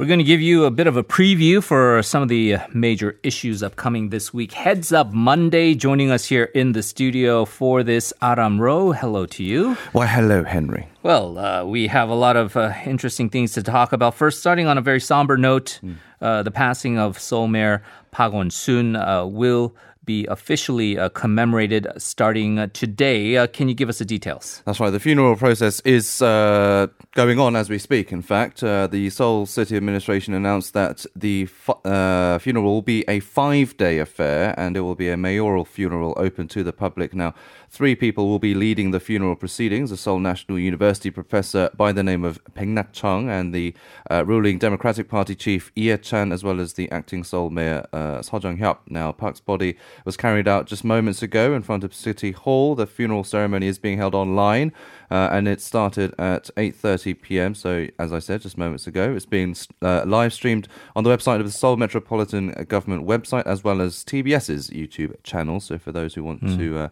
We're going to give you a bit of a preview for some of the major issues upcoming this week. Heads Up Monday, joining us here in the studio for this, Aram Ro. Hello to you. Why, hello, Henry. Well, uh, we have a lot of uh, interesting things to talk about. First, starting on a very somber note, mm. uh, the passing of Seoul Mayor Park Won-soon uh, will be officially uh, commemorated starting uh, today. Uh, can you give us the details? That's right. The funeral process is uh, going on as we speak. In fact, uh, the Seoul City Administration announced that the fu- uh, funeral will be a five day affair and it will be a mayoral funeral open to the public. Now, three people will be leading the funeral proceedings a Seoul National University professor by the name of Paik Nak Chung and the ruling Democratic Party chief Lee Hae-chan, as well as the acting Seoul Mayor uh, Seo Jung Hyup. Now, Park's body was carried out just moments ago in front of City Hall. The funeral ceremony is being held online, uh, and it started at 8:30 p.m. So, as I said just moments ago, it's being uh, live streamed on the website of the Seoul Metropolitan Government website as well as TBS's YouTube channel. So, for those who want mm. to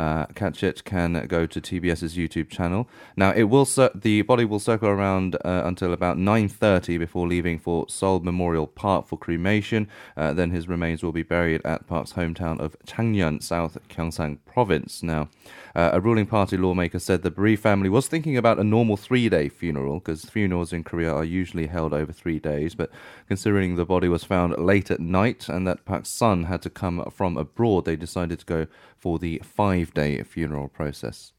uh, catch it can go to TBS's YouTube channel. Now, it will cir- the body will circle around uh, until about 9:30 before leaving for Seoul Memorial Park for cremation. Uh, then his remains will be buried at Park's hometown of Changnyeong, South Gyeongsang Province. Now, uh, a ruling party lawmaker said the bereaved family was thinking about a normal three-day funeral because funerals in Korea are usually held over three days. But considering the body was found late at night and that Park's son had to come from abroad, they decided to go for the five day funeral process.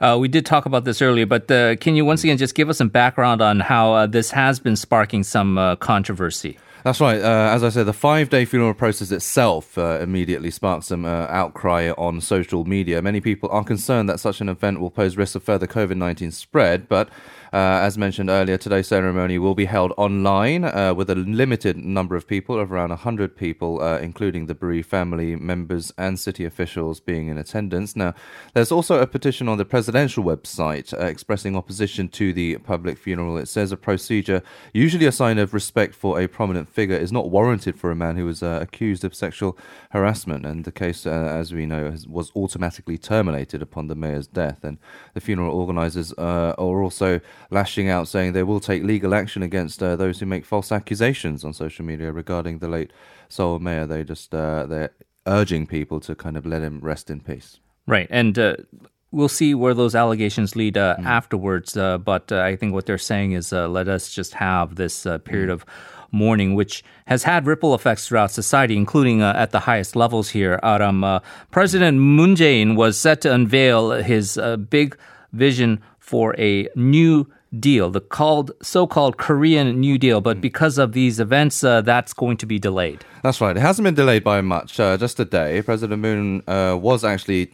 Uh, we did talk about this earlier, but uh, can you once again just give us some background on how uh, this has been sparking some uh, controversy? That's right. Uh, as I said, the five day funeral process itself uh, immediately sparked some outcry on social media. Many people are concerned that such an event will pose risks of further COVID 19 spread, but as mentioned earlier, today's ceremony will be held online uh, with a limited number of people, of around 100 people, uh, including the bereaved family members and city officials being in attendance. Now, there's also a petition on the presidential website uh, expressing opposition to the public funeral. It says a procedure, usually a sign of respect for a prominent figure, is not warranted for a man who was uh, accused of sexual harassment. And the case, uh, as we know, has, was automatically terminated upon the mayor's death. And the funeral organizers are also lashing out, saying they will take legal action against uh, those who make false accusations on social media regarding the late Seoul mayor. They just uh, they're urging people to kind of let him rest in peace. Right, and uh, we'll see where those allegations lead uh, mm. afterwards. Uh, but uh, I think what they're saying is let us just have this period mm. of mourning, which has had ripple effects throughout society, including uh, at the highest levels here. Aram, uh, President Moon Jae-in was set to unveil his uh, big vision for a new deal, the called so-called Korean New Deal, but because of these events, uh, that's going to be delayed. That's right. It hasn't been delayed by much, uh, just a day. President Moon uh, was actually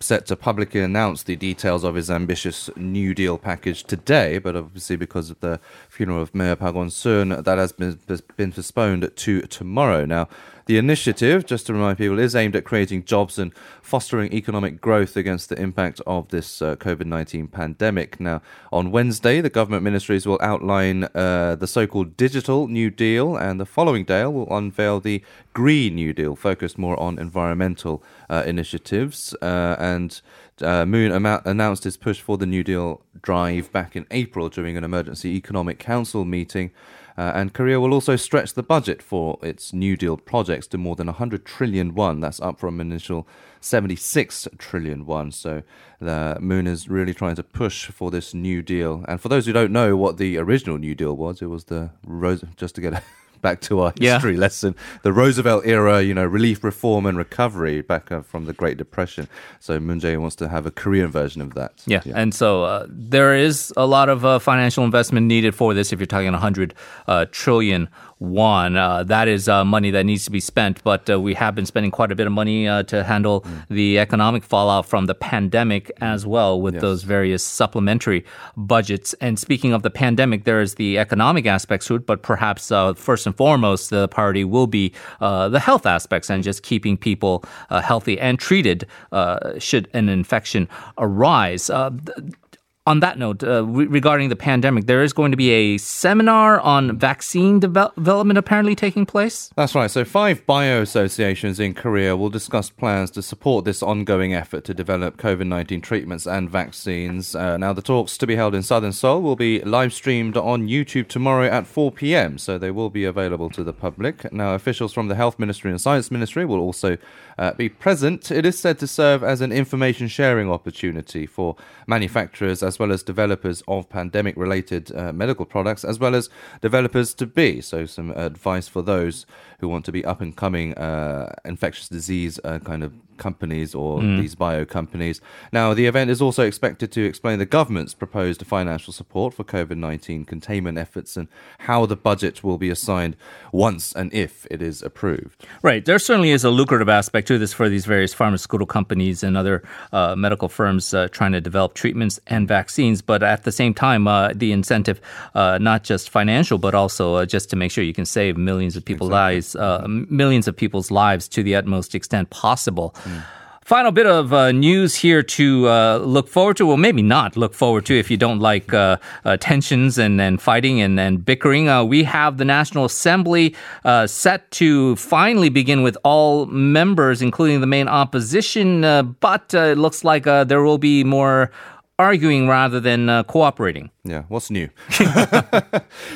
set to publicly announce the details of his ambitious New Deal package today, but obviously because of the funeral of Mayor Park Won-soon, that has been, been postponed to tomorrow. Now, the initiative, just to remind people, is aimed at creating jobs and fostering economic growth against the impact of this uh, COVID 19 pandemic. Now, on Wednesday, the government ministries will outline uh, the so called Digital New Deal, and the following day will unveil the Green New Deal, focused more on environmental uh, initiatives. Uh, and uh, Moon am- announced his push for the New Deal drive back in April during an emergency economic council meeting. Uh, and Korea will also stretch the budget for its New Deal projects to more than 100 trillion won. That's up from an initial 76 trillion won. So the Moon is really trying to push for this New Deal. And for those who don't know what the original New Deal was, it was the rose just to get a back to our history yeah. lesson. The Roosevelt era, you know, relief, reform, and recovery back uh, from the Great Depression. So Moon Jae wants to have a Korean version of that. Yeah, yeah. and so uh, there is a lot of uh, financial investment needed for this. If you're talking 100 uh, trillion won. Uh, that is uh, money that needs to be spent, but we have been spending quite a bit of money to handle mm. the economic fallout from the pandemic as well with yes. those various supplementary budgets. And speaking of the pandemic, there is the economic aspects to it, but perhaps uh, first and foremost, the priority will be uh, the health aspects and just keeping people uh, healthy and treated uh, should an infection arise uh, on that note, uh, re- regarding the pandemic, there is going to be a seminar on vaccine devel- development apparently taking place. That's right. So, five bio associations in Korea will discuss plans to support this ongoing effort to develop COVID 19 treatments and vaccines. Uh, now, the talks to be held in southern Seoul will be live streamed on YouTube tomorrow at 4 p.m., so they will be available to the public. Now, officials from the Health Ministry and Science Ministry will also uh, be present. It is said to serve as an information sharing opportunity for manufacturers as well as developers of pandemic related uh, medical products, as well as developers to be. So, some advice for those who want to be up and coming uh, infectious disease uh, kind of companies or these bio companies. Now, the event is also expected to explain the government's proposed financial support for COVID 19 containment efforts and how the budget will be assigned once and if it is approved. Right. There certainly is a lucrative aspect to this for these various pharmaceutical companies and other uh, medical firms uh, trying to develop treatments and vaccines. But at the same time, uh, the incentive, uh, not just financial, but also uh, just to make sure you can save millions of people's lives, uh, millions of people's lives to the utmost extent possible. Final bit of uh, news here to uh, look forward to. Well, maybe not look forward to if you don't like uh, uh, tensions and, and fighting and, and bickering. Uh, we have the National Assembly uh, set to finally begin with all members, including the main opposition, but it looks like there will be more arguing rather than uh, cooperating. Yeah, what's new?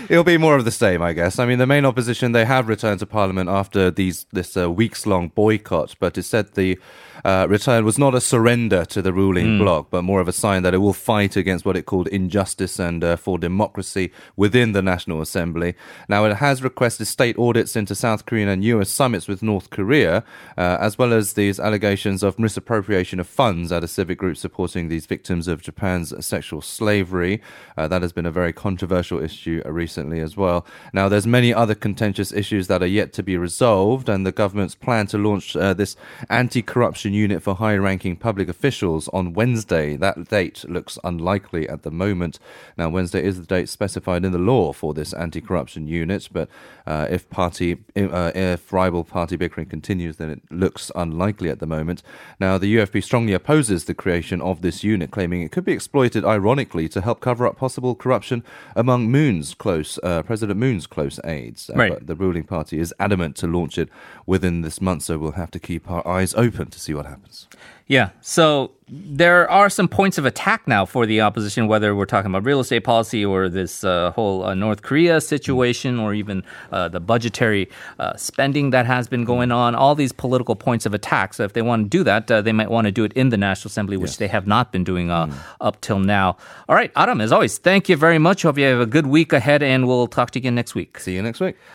It'll be more of the same, I guess. I mean, the main opposition they have returned to parliament after these this uh, weeks long boycott, but it said the uh, return was not a surrender to the ruling bloc, but more of a sign that it will fight against what it called injustice and uh, for democracy within the National Assembly. Now, it has requested state audits into South Korean and US summits with North Korea, uh, as well as these allegations of misappropriation of funds at a civic group supporting these victims of Japan's sexual slavery. Uh, that has been a very controversial issue uh, recently as well. Now, there's many other contentious issues that are yet to be resolved, and the government's plan to launch uh, this anti-corruption unit for high-ranking public officials on Wednesday. That date looks unlikely at the moment. Now, Wednesday is the date specified in the law for this anti-corruption unit, but uh, if party, uh, if rival party bickering continues, then it looks unlikely at the moment. Now, the UFP strongly opposes the creation of this unit, claiming it could be exploited ironically to help cover up possible corruption among Moon's close, uh, President Moon's close aides. Uh, Right. But the ruling party is adamant to launch it within this month, so we'll have to keep our eyes open to see what happens. Yeah. So there are some points of attack now for the opposition, whether we're talking about real estate policy or this uh, whole uh, North Korea situation or even uh, the budgetary uh, spending that has been going on. All these political points of attack. So if they want to do that, uh, they might want to do it in the National Assembly, which they have not been doing uh, up till now. All right, Aram, as always, thank you very much. Hope you have a good week ahead, and we'll talk to you again next week. See you next week.